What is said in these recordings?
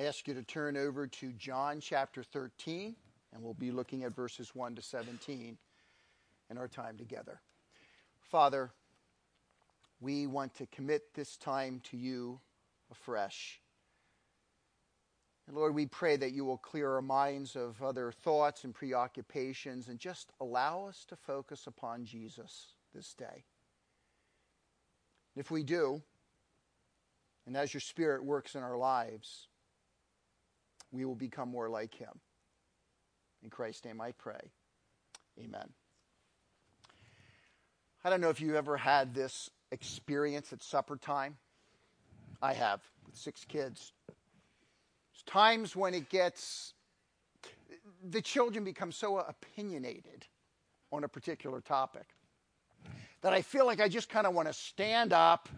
I ask you to turn over to John chapter 13, and we'll be looking at verses 1 to 17 in our time together. Father, we want to commit this time to you afresh. And Lord, we pray that you will clear our minds of other thoughts and preoccupations and just allow us to focus upon Jesus this day. If we do, and as your Spirit works in our lives, we will become more like him. In Christ's name I pray. Amen. I don't know if you ever had this experience at supper time. I have with six kids. There's times when it gets, the children become so opinionated on a particular topic that I feel like I just kind of want to stand up,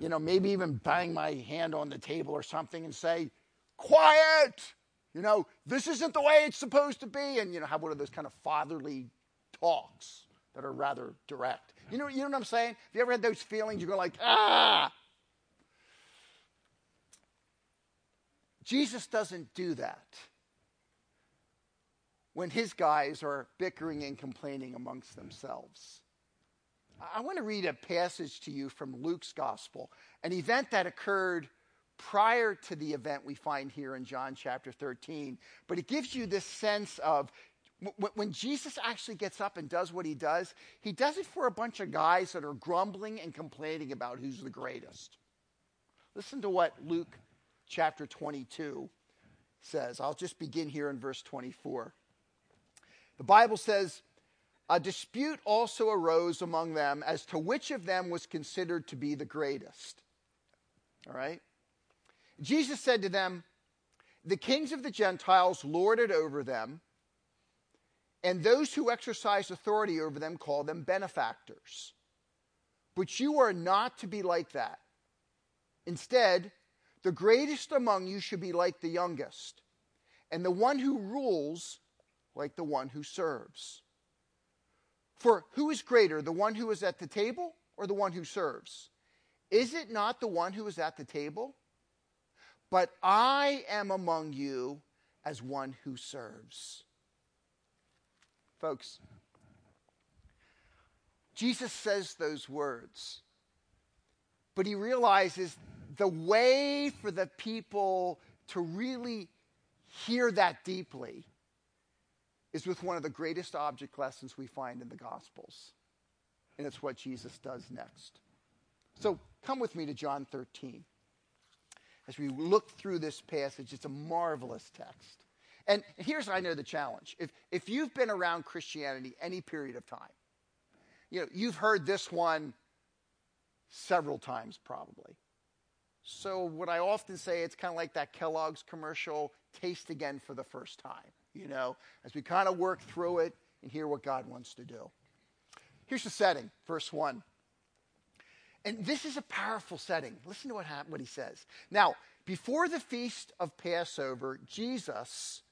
you know, maybe even bang my hand on the table or something and say, quiet. You know, this isn't the way it's supposed to be. And, you know, have one of those kind of fatherly talks that are rather direct. You know, you know what I'm saying? Have you ever had those feelings? You go like, ah. Jesus doesn't do that when his guys are bickering and complaining amongst themselves. I want to read a passage to you from Luke's gospel, an event that occurred prior to the event we find here in John chapter 13. But it gives you this sense of when Jesus actually gets up and does what he does, he does it for a bunch of guys that are grumbling and complaining about who's the greatest. Listen to what Luke chapter 22 says. I'll just begin here in verse 24. The Bible says, A dispute also arose among them as to which of them was considered to be the greatest. All right? Jesus said to them, The kings of the Gentiles lord it over them, and those who exercise authority over them call them benefactors. But you are not to be like that. Instead, the greatest among you should be like the youngest, and the one who rules like the one who serves. For who is greater, the one who is at the table or the one who serves? Is it not the one who is at the table? But I am among you as one who serves. Folks, Jesus says those words, but he realizes the way for the people to really hear that deeply is with one of the greatest object lessons we find in the Gospels. And it's what Jesus does next. So come with me to John 13 as we look through this passage. It's a marvelous text. And here's, I know, the challenge. If, if you've been around Christianity any period of time, you know, you've heard this one several times probably. So what I often say, it's kind of like that Kellogg's commercial, taste again for the first time, you know, as we kind of work through it and hear what God wants to do. Here's the setting, verse 1. And this is a powerful setting. Listen to what, happened, what he says. Now, before the feast of Passover, Jesus,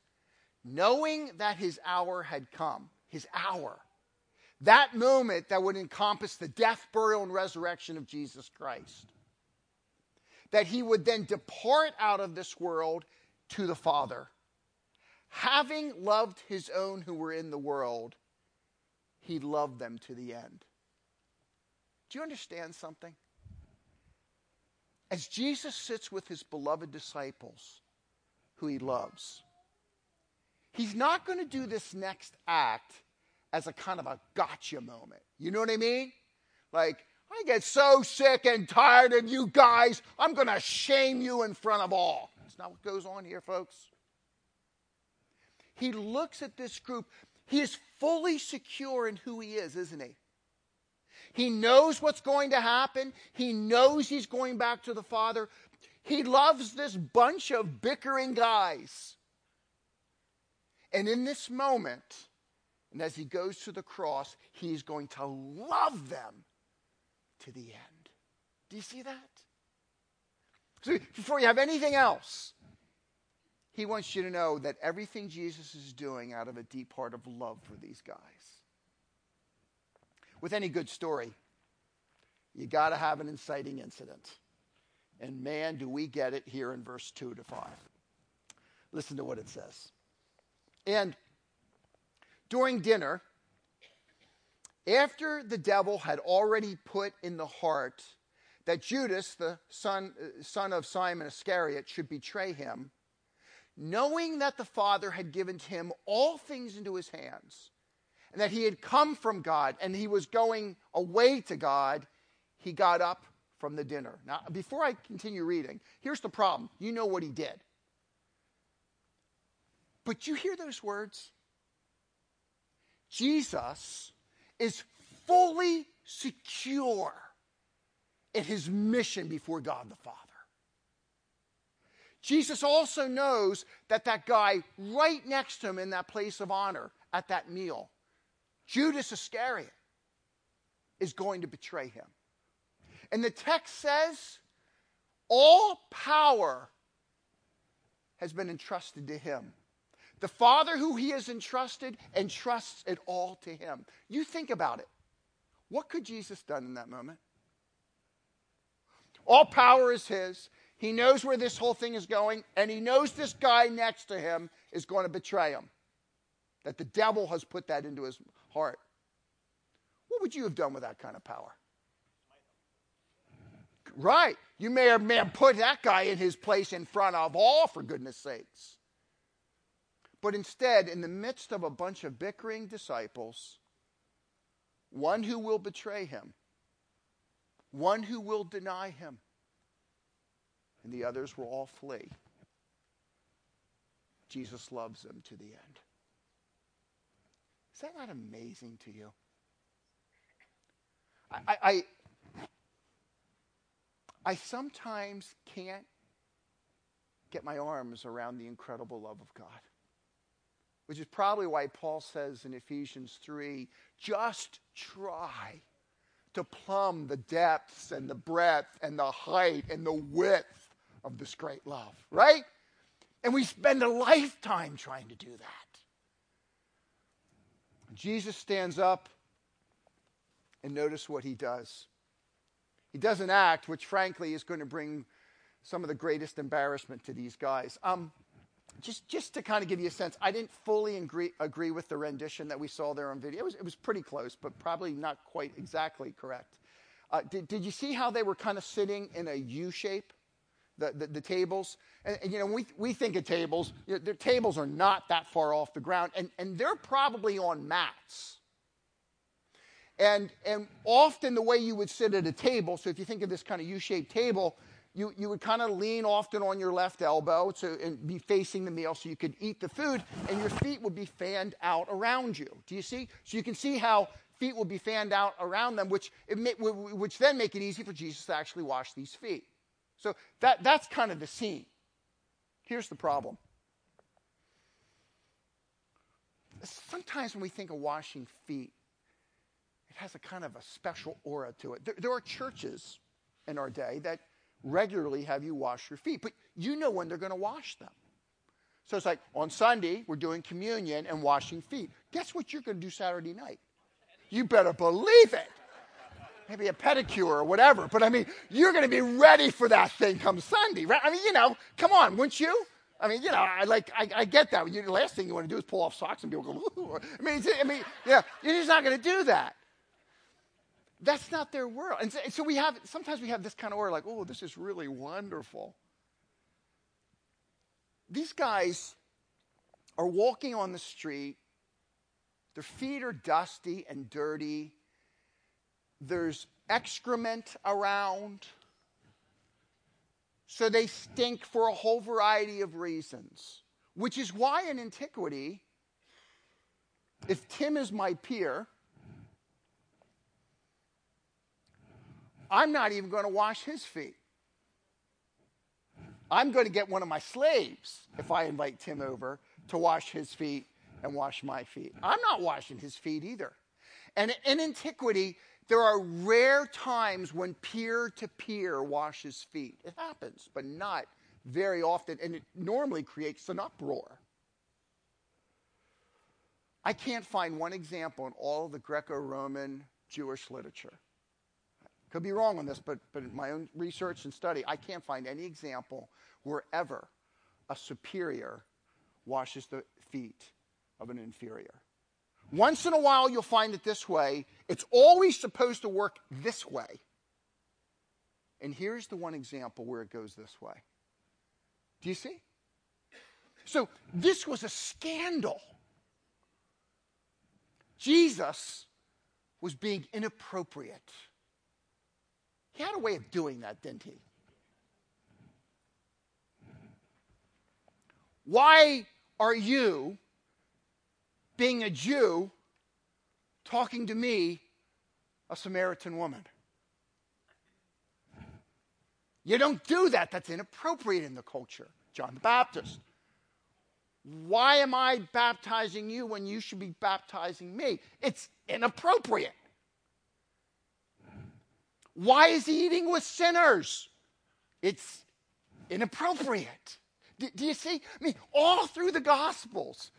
knowing that his hour had come, his hour, that moment that would encompass the death, burial, and resurrection of Jesus Christ, that he would then depart out of this world to the Father. Having loved his own who were in the world, he loved them to the end. Do you understand something? As Jesus sits with his beloved disciples, who he loves, he's not going to do this next act as a kind of a gotcha moment. You know what I mean? Like, I get so sick and tired of you guys, I'm going to shame you in front of all. That's not what goes on here, folks. He looks at this group. He is fully secure in who he is, isn't he? He knows what's going to happen. He knows he's going back to the Father. He loves this bunch of bickering guys. And in this moment, and as he goes to the cross, he's going to love them to the end. Do you see that? So before you have anything else, he wants you to know that everything Jesus is doing out of a deep heart of love for these guys with any good story, you got to have an inciting incident. And man, do we get it here in verse 2 to 5. Listen to what it says. And during dinner, after the devil had already put in the heart that Judas, the son, uh, son of Simon Iscariot, should betray him, knowing that the Father had given him all things into his hands, and that he had come from God and he was going away to God, he got up from the dinner. Now, before I continue reading, here's the problem. You know what he did. But you hear those words? Jesus is fully secure in his mission before God the Father. Jesus also knows that that guy right next to him in that place of honor at that meal, Judas Iscariot, is going to betray him. And the text says, all power has been entrusted to him. The Father who he has entrusted entrusts it all to him. You think about it. What could Jesus done in that moment? All power is his. He knows where this whole thing is going, and he knows this guy next to him is going to betray him. That the devil has put that into his heart. What would you have done with that kind of power? Right. You may have, may have put that guy in his place in front of all, for goodness sakes. But instead, in the midst of a bunch of bickering disciples, one who will betray him, one who will deny him, and the others will all flee. Jesus loves them to the end. Is that not amazing to you? Hmm. I, I, I sometimes can't get my arms around the incredible love of God, which is probably why Paul says in Ephesians 3 just try to plumb the depths and the breadth and the height and the width of this great love, right? And we spend a lifetime trying to do that. Jesus stands up and notice what he does. He does an act which, frankly, is going to bring some of the greatest embarrassment to these guys. Um, just, just to kind of give you a sense, I didn't fully agree, agree with the rendition that we saw there on video. It was, it was pretty close, but probably not quite exactly correct. Uh, did, did you see how they were kind of sitting in a U shape? The, the, the, tables. And, and, you know, we, we think of tables, you know, their tables are not that far off the ground, and, and they're probably on mats. And, and often the way you would sit at a table, so if you think of this kind of U shaped table, you, you would kind of lean often on your left elbow to, and be facing the meal so you could eat the food, and your feet would be fanned out around you. Do you see? So you can see how feet will be fanned out around them, which, may, which then make it easy for Jesus to actually wash these feet. So that, that's kind of the scene. Here's the problem. Sometimes when we think of washing feet, it has a kind of a special aura to it. There, there are churches in our day that regularly have you wash your feet, but you know when they're going to wash them. So it's like on Sunday, we're doing communion and washing feet. Guess what you're going to do Saturday night? You better believe it. Maybe a pedicure or whatever, but I mean, you're going to be ready for that thing come Sunday, right? I mean, you know, come on, wouldn't you? I mean, you know, I like, I, I get that. You, the last thing you want to do is pull off socks and people go, Ooh. I mean, I mean, yeah, you're just not going to do that. That's not their world. And so, so we have, sometimes we have this kind of order like, oh, this is really wonderful. These guys are walking on the street. Their feet are dusty and dirty. There's excrement around. So they stink for a whole variety of reasons, which is why in antiquity, if Tim is my peer, I'm not even going to wash his feet. I'm going to get one of my slaves if I invite Tim over to wash his feet and wash my feet. I'm not washing his feet either. And in antiquity, there are rare times when peer to peer washes feet. It happens, but not very often, and it normally creates an uproar. I can't find one example in all the Greco Roman Jewish literature could be wrong on this, but, but in my own research and study, I can't find any example where ever a superior washes the feet of an inferior. Once in a while, you'll find it this way. It's always supposed to work this way. And here's the one example where it goes this way. Do you see? So, this was a scandal. Jesus was being inappropriate. He had a way of doing that, didn't he? Why are you, being a Jew, talking to me, a Samaritan woman? You don't do that. That's inappropriate in the culture. John the Baptist. Why am I baptizing you when you should be baptizing me? It's inappropriate. Why is he eating with sinners? It's inappropriate. Do, do, you see? I mean, all through the Gospels,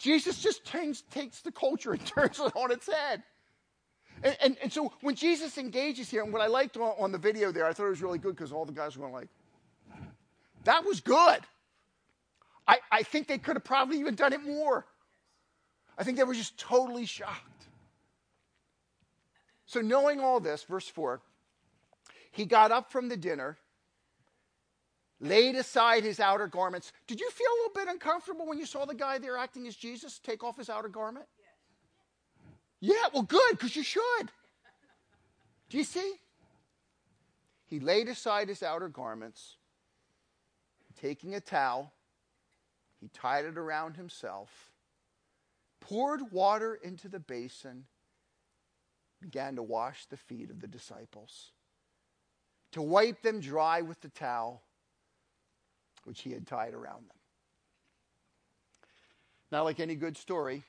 Jesus just takes, takes the culture and turns it on its head. And, and, and, so when Jesus engages here, and what I liked on, on the video there, I thought it was really good because all the guys were like, that was good. I, I think they could have probably even done it more. I think they were just totally shocked. So, knowing all this, verse 4, he got up from the dinner, laid aside his outer garments. Did you feel a little bit uncomfortable when you saw the guy there acting as Jesus take off his outer garment? Yeah, well, good, because you should. Do you see? He laid aside his outer garments, taking a towel, he tied it around himself, poured water into the basin, began to wash the feet of the disciples, to wipe them dry with the towel which he had tied around them. Now, like any good story,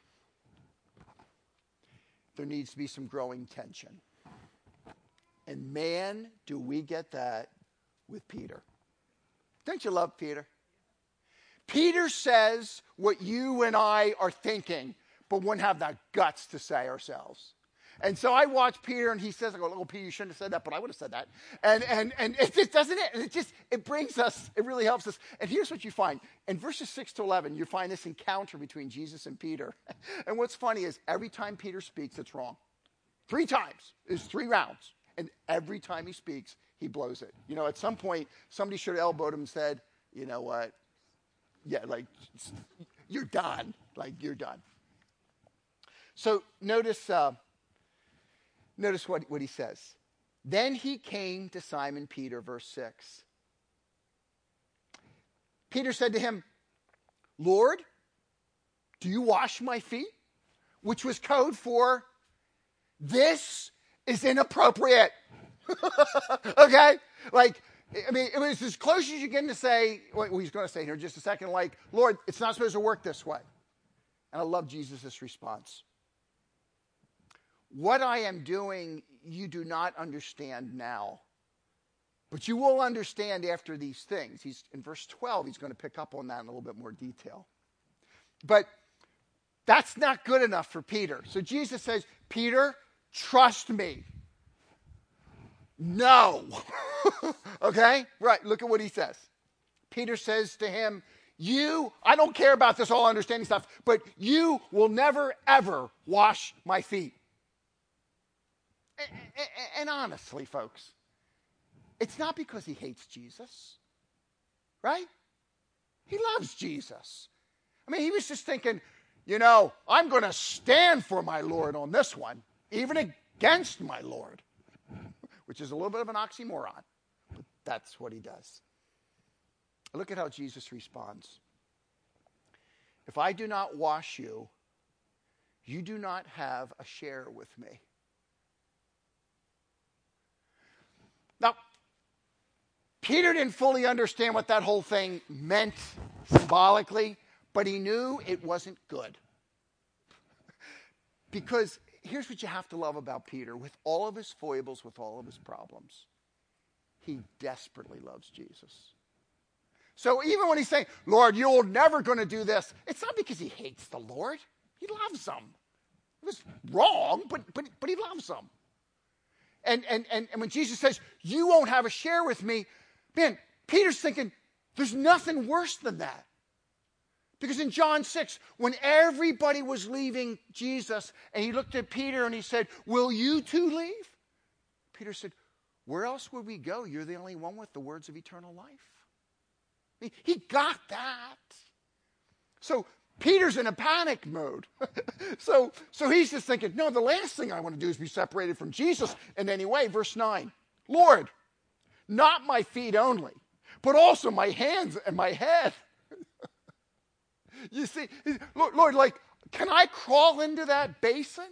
there needs to be some growing tension. And man, do we get that with Peter. Don't you love Peter? Peter says what you and I are thinking, but wouldn't have the guts to say ourselves. And so I watch Peter, and he says, "I go, oh, Peter, you shouldn't have said that, but I would have said that." And and and it just doesn't it? And it just it brings us. It really helps us. And here's what you find in verses six to eleven. You find this encounter between Jesus and Peter. And what's funny is every time Peter speaks, it's wrong. Three times. There's three rounds, and every time he speaks, he blows it. You know, at some point, somebody should have elbowed him and said, "You know what? Yeah, like you're done. Like you're done." So notice. Uh, Notice what, what he says. Then he came to Simon Peter, verse 6. Peter said to him, Lord, do you wash my feet? Which was code for this is inappropriate. okay? Like, I mean, it was as close as you get to say, what he's going to say here in just a second, like, Lord, it's not supposed to work this way. And I love Jesus' response. What I am doing, you do not understand now. But you will understand after these things. He's in verse 12, he's going to pick up on that in a little bit more detail. But that's not good enough for Peter. So Jesus says, Peter, trust me. No. okay? Right, look at what he says. Peter says to him, You, I don't care about this all understanding stuff, but you will never, ever wash my feet. And honestly, folks, it's not because he hates Jesus, right? He loves Jesus. I mean, he was just thinking, you know, I'm going to stand for my Lord on this one, even against my Lord, which is a little bit of an oxymoron, but that's what he does. Look at how Jesus responds. If I do not wash you, you do not have a share with me. Now, Peter didn't fully understand what that whole thing meant symbolically, but he knew it wasn't good. because here's what you have to love about Peter with all of his foibles, with all of his problems, he desperately loves Jesus. So even when he's saying, Lord, you're never going to do this, it's not because he hates the Lord. He loves him. It was wrong, but, but, but he loves him. And, and, and, and when Jesus says, You won't have a share with me, man, Peter's thinking, There's nothing worse than that. Because in John 6, when everybody was leaving Jesus, and he looked at Peter and he said, Will you too leave? Peter said, Where else would we go? You're the only one with the words of eternal life. He got that. So Peter's in a panic mode. so, so he's just thinking, no, the last thing I want to do is be separated from Jesus in any way. Verse 9 Lord, not my feet only, but also my hands and my head. you see, Lord, like, can I crawl into that basin?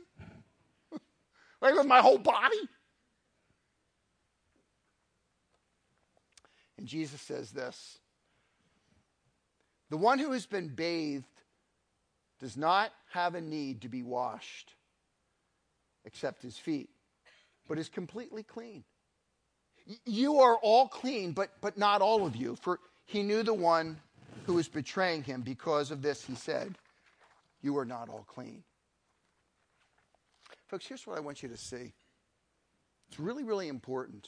like with my whole body? And Jesus says this The one who has been bathed does not have a need to be washed except his feet, but is completely clean. You are all clean, but, but not all of you, for he knew the one who was betraying him. Because of this, he said, You are not all clean. Folks, here's what I want you to see. It's really, really important.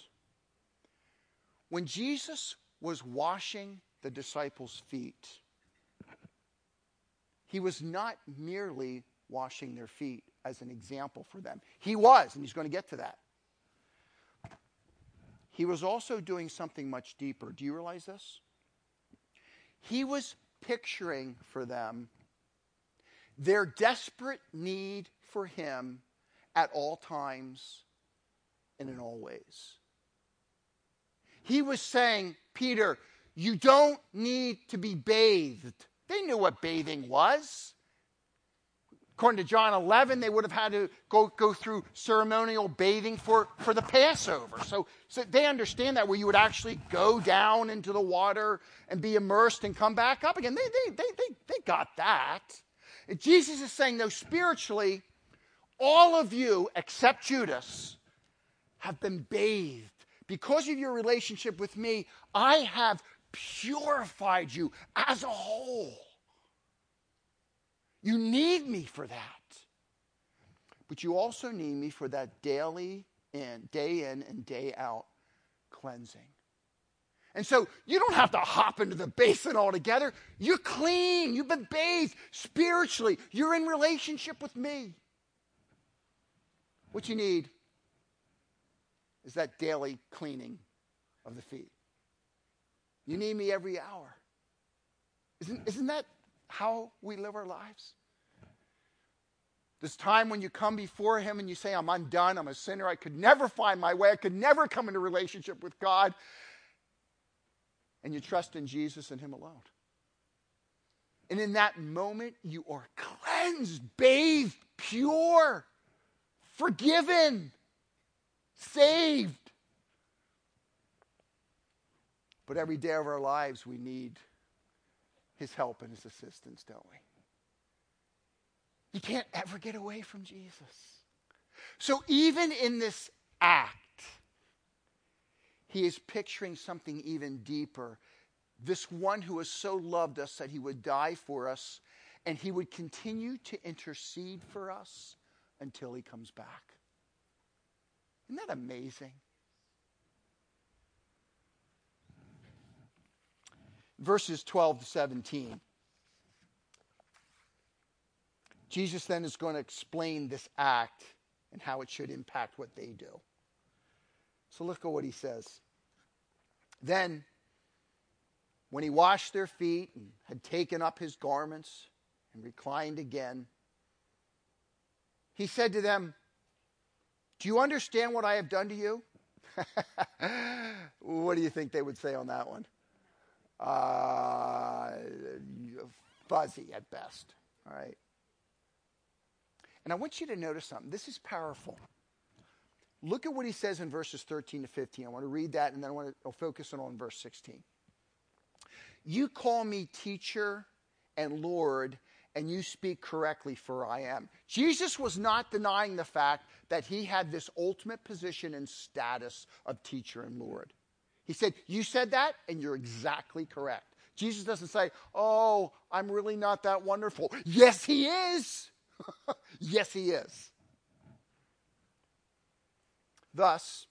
When Jesus was washing the disciples' feet, he was not merely washing their feet as an example for them. He was, and he's going to get to that. He was also doing something much deeper. Do you realize this? He was picturing for them their desperate need for him at all times and in all ways. He was saying, Peter, you don't need to be bathed they knew what bathing was. According to John 11, they would have had to go, go through ceremonial bathing for, for the Passover. So, so they understand that, where you would actually go down into the water and be immersed and come back up again. They, they, they, they, they got that. And Jesus is saying, though, spiritually, all of you, except Judas, have been bathed. Because of your relationship with me, I have purified you as a whole. You need me for that. But you also need me for that daily in, day in and day out cleansing. And so you don't have to hop into the basin altogether. You're clean. You've been bathed spiritually. You're in relationship with me. What you need is that daily cleaning of the feet. You need me every hour. Isn't, isn't that how we live our lives? This time when you come before Him and you say, I'm undone, I'm a sinner, I could never find my way, I could never come into relationship with God, and you trust in Jesus and Him alone. And in that moment, you are cleansed, bathed, pure, forgiven, saved. But every day of our lives, we need his help and his assistance, don't we? You can't ever get away from Jesus. So even in this act, he is picturing something even deeper. This one who has so loved us that he would die for us and he would continue to intercede for us until he comes back. Isn't that amazing? Verses 12 to 17. Jesus then is going to explain this act and how it should impact what they do. So look at what he says. Then, when he washed their feet and had taken up his garments and reclined again, he said to them, Do you understand what I have done to you? what do you think they would say on that one? Uh, fuzzy at best. All right. And I want you to notice something. This is powerful. Look at what he says in verses 13 to 15. I want to read that and then I want to focus on verse 16. You call me teacher and Lord, and you speak correctly, for I am. Jesus was not denying the fact that he had this ultimate position and status of teacher and Lord. He said, You said that, and you're exactly correct. Jesus doesn't say, Oh, I'm really not that wonderful. Yes, he is. yes, he is. Thus,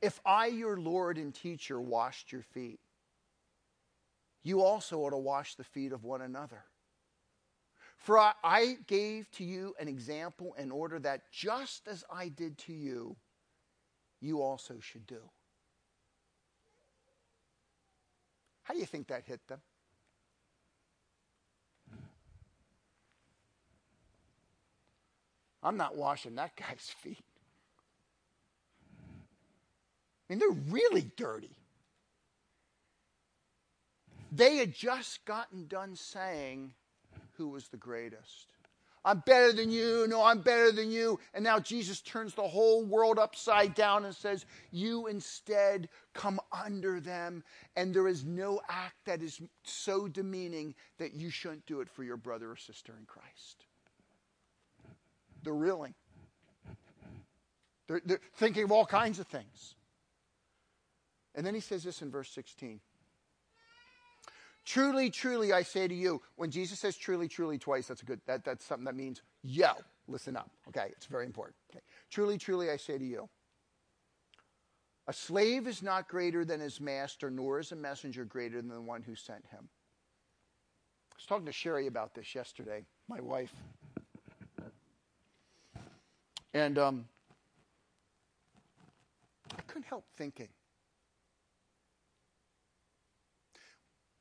if I, your Lord and teacher, washed your feet, you also ought to wash the feet of one another. For I, gave to you an example in order that just as I did to you, you also should do. How do you think that hit them? I'm not washing that guy's feet. I mean, they're really dirty. They had just gotten done saying who was the greatest. I'm better than you. No, I'm better than you. And now Jesus turns the whole world upside down and says, You instead come under them. And there is no act that is so demeaning that you shouldn't do it for your brother or sister in Christ. They're reeling, they're, they're thinking of all kinds of things. And then he says this in verse 16. Truly, truly, I say to you, when Jesus says truly, truly twice, that's a good, that, that's something that means, yo, listen up. Okay, it's very important. Okay. Truly, truly, I say to you, a slave is not greater than his master, nor is a messenger greater than the one who sent him. I was talking to Sherry about this yesterday, my wife. And um, I couldn't help thinking.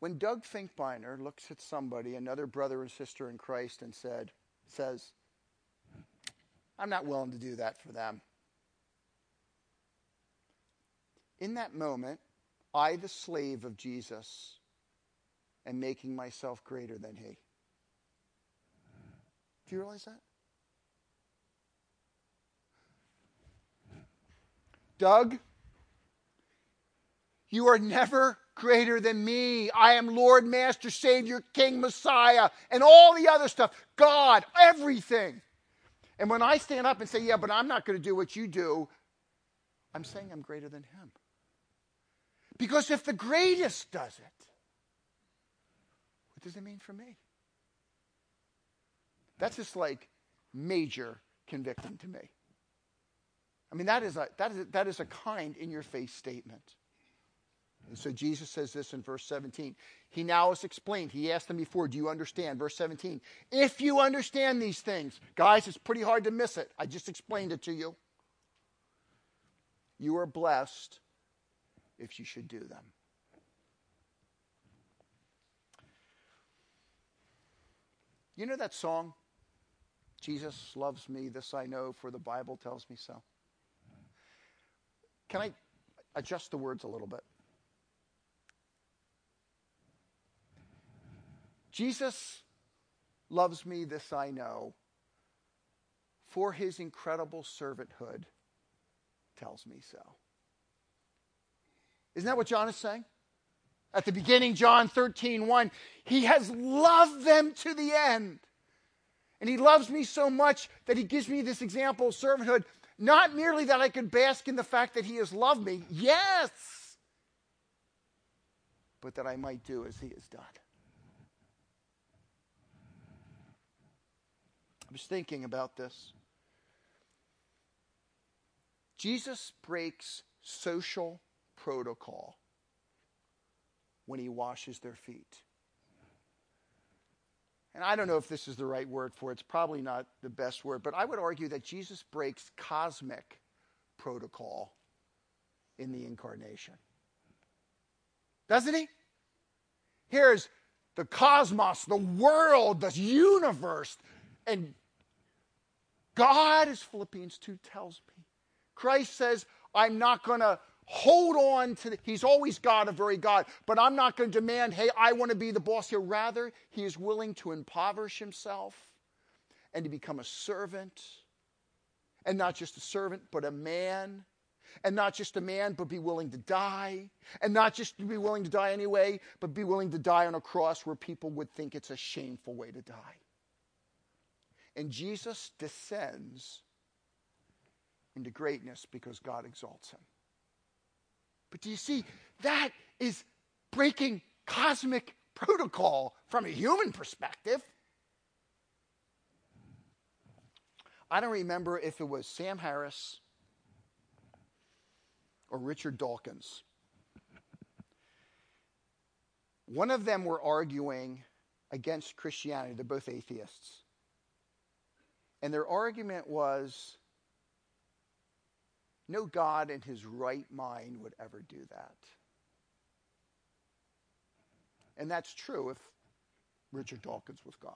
When Doug Finkbeiner looks at somebody, another brother and sister in Christ, and said, says, I'm not willing to do that for them. In that moment, I, the slave of Jesus, am making myself greater than he. Do you realize that? Doug, you are never greater than me. I am Lord, Master, Savior, King, Messiah, and all the other stuff. God, everything. And when I stand up and say, Yeah, but I'm not going to do what you do, I'm saying I'm greater than him. Because if the greatest does it, what does it mean for me? That's just like major convicting to me. I mean, that is a, that is a, that is a kind in your face statement. And so Jesus says this in verse 17. He now has explained. He asked them before, Do you understand? Verse 17. If you understand these things, guys, it's pretty hard to miss it. I just explained it to you. You are blessed if you should do them. You know that song? Jesus loves me, this I know, for the Bible tells me so. Can I adjust the words a little bit? Jesus loves me, this I know, for his incredible servanthood tells me so. Isn't that what John is saying? At the beginning, John 13, 1, he has loved them to the end. And he loves me so much that he gives me this example of servanthood not merely that I could bask in the fact that He has loved me, yes, but that I might do as He has done. I was thinking about this. Jesus breaks social protocol when he washes their feet. And I don't know if this is the right word for it. It's probably not the best word, but I would argue that Jesus breaks cosmic protocol in the incarnation. Doesn't he? Here's the cosmos, the world, the universe, and God, as Philippians 2 tells me, Christ says, I'm not going to hold on to, the, he's always God, a very God, but I'm not going to demand, hey, I want to be the boss here. Rather, he is willing to impoverish himself and to become a servant. And not just a servant, but a man. And not just a man, but be willing to die. And not just to be willing to die anyway, but be willing to die on a cross where people would think it's a shameful way to die. And Jesus descends into greatness because God exalts him. But do you see, that is breaking cosmic protocol from a human perspective. I don't remember if it was Sam Harris or Richard Dawkins. One of them were arguing against Christianity. They're both atheists. And their argument was no God in his right mind would ever do that. And that's true if Richard Dawkins was God.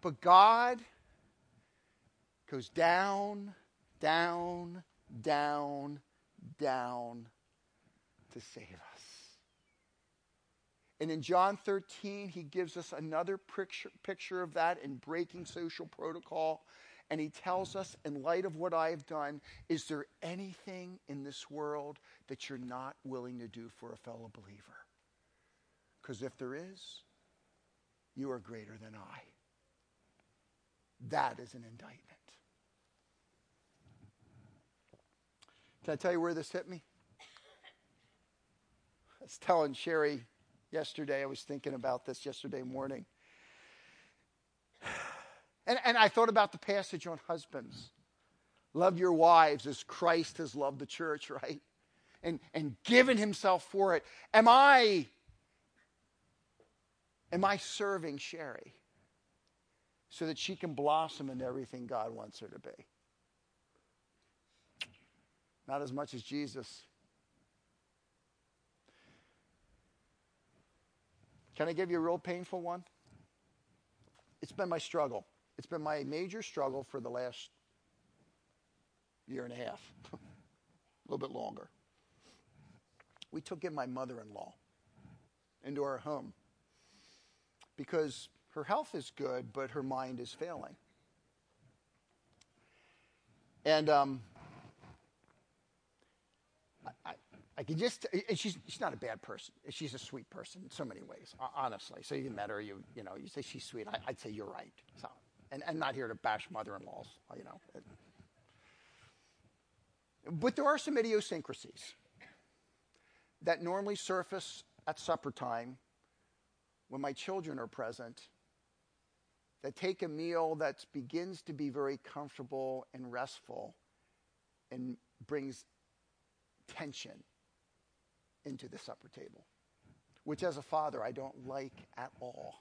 But God goes down, down, down, down to save us. And in John 13, he gives us another picture, picture of that in breaking social protocol. And he tells us, in light of what I have done, is there anything in this world that you're not willing to do for a fellow believer? Because if there is, you are greater than I. That is an indictment. Can I tell you where this hit me? I was telling Sherry yesterday, I was thinking about this yesterday morning. And, and I thought about the passage on husbands. Love your wives as Christ has loved the church, right? And, and given himself for it. Am I, am I serving Sherry so that she can blossom into everything God wants her to be? Not as much as Jesus. Can I give you a real painful one? It's been my struggle. It's been my major struggle for the last year and a half, a little bit longer. We took in my mother in law into our home because her health is good, but her mind is failing. And um, I, can just, she's, she's not a bad person. She's a sweet person in so many ways, honestly. So you met her, you, you know, you say she's sweet. I, would say you're right. So and, and not here to bash mother-in-laws, uh, you know. But there are some idiosyncrasies that normally surface at supper time when my children are present that take a meal that begins to be very comfortable and restful and brings tension into the supper table, which as a father I don't like at all.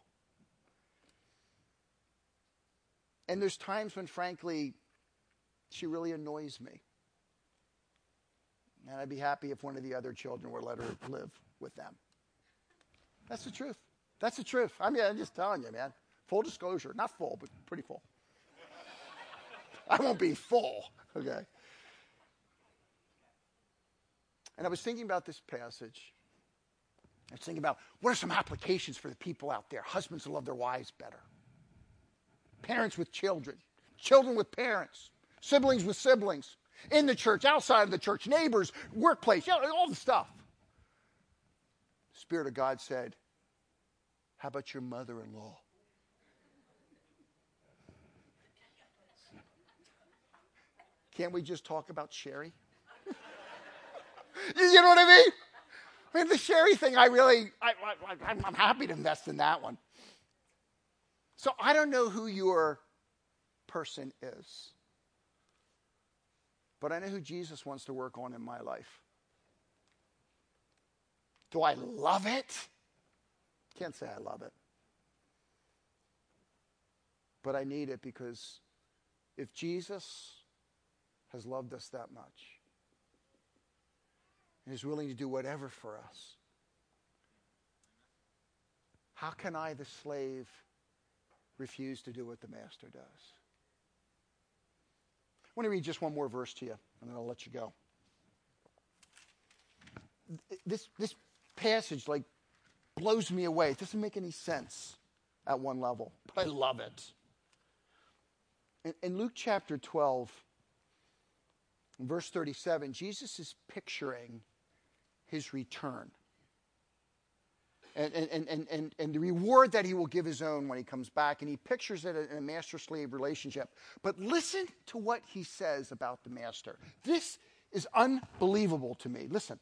And there's times when, frankly, she really annoys me. And I'd be happy if one of the other children were let her live with them. That's the truth. That's the truth. I mean, I'm just telling you, man. Full disclosure. Not full, but pretty full. I won't be full, okay? And I was thinking about this passage. I was thinking about what are some applications for the people out there, husbands who love their wives better parents with children, children with parents, siblings with siblings, in the church, outside of the church, neighbors, workplace, all the stuff. The Spirit of God said, How about your mother in law? Can't we just talk about Sherry? You know what I mean? I mean, the Sherry thing, I really, I, I, I'm happy to invest in that one. So I don't know who your person is, but I know who Jesus wants to work on in my life. Do I love it? Can't say I love it. But I need it because if Jesus has loved us that much and is willing to do whatever for us, how can I, the slave, refuse to do what the master does. I want to read just one more verse to you, and then I'll let you go. This, this passage, like, blows me away. It doesn't make any sense at one level, but I love it. In, in Luke chapter 12, verse 37, Jesus is picturing his return and, and, and, and, and the reward that he will give his own when he comes back. And he pictures it in a master slave relationship. But listen to what he says about the master. This is unbelievable to me. Listen.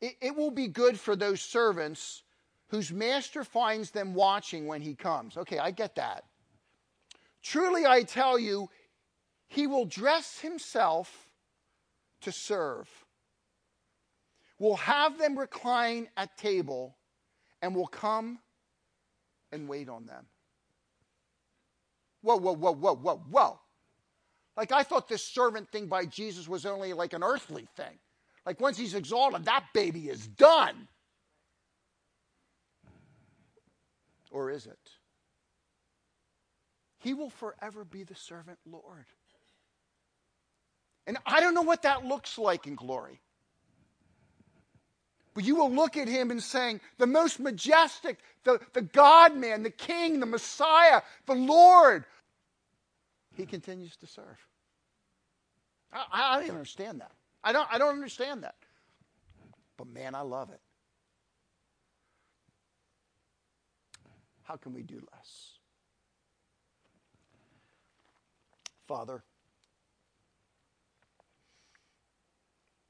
It, it will be good for those servants whose master finds them watching when he comes. Okay, I get that. Truly, I tell you, he will dress himself to serve We'll have them recline at table and we'll come and wait on them. Whoa, whoa, whoa, whoa, whoa, whoa. Like I thought this servant thing by Jesus was only like an earthly thing. Like once he's exalted, that baby is done. Or is it? He will forever be the servant Lord. And I don't know what that looks like in glory. But you will look at him and saying, the most majestic, the, the God man, the King, the Messiah, the Lord, he continues to serve. I, I don't understand that. I don't, I don't understand that. But man, I love it. How can we do less? Father,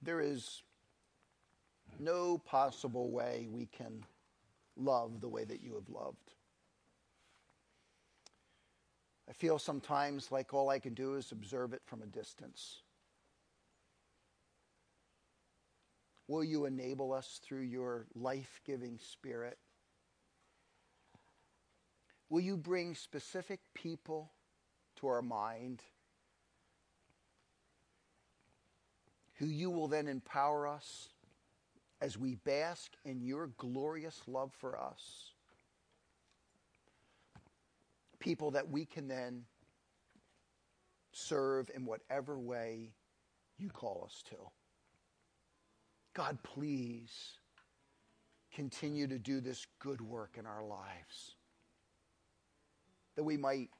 there is no possible way we can love the way that you have loved. I feel sometimes like all I can do is observe it from a distance. Will you enable us through your life giving spirit? Will you bring specific people to our mind who you will then empower us as we bask in your glorious love for us? People that we can then serve in whatever way you call us to. God, please continue to do this good work in our lives that we might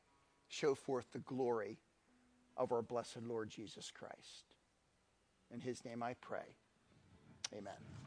show forth the glory of our blessed Lord Jesus Christ. In his name I pray. Amen.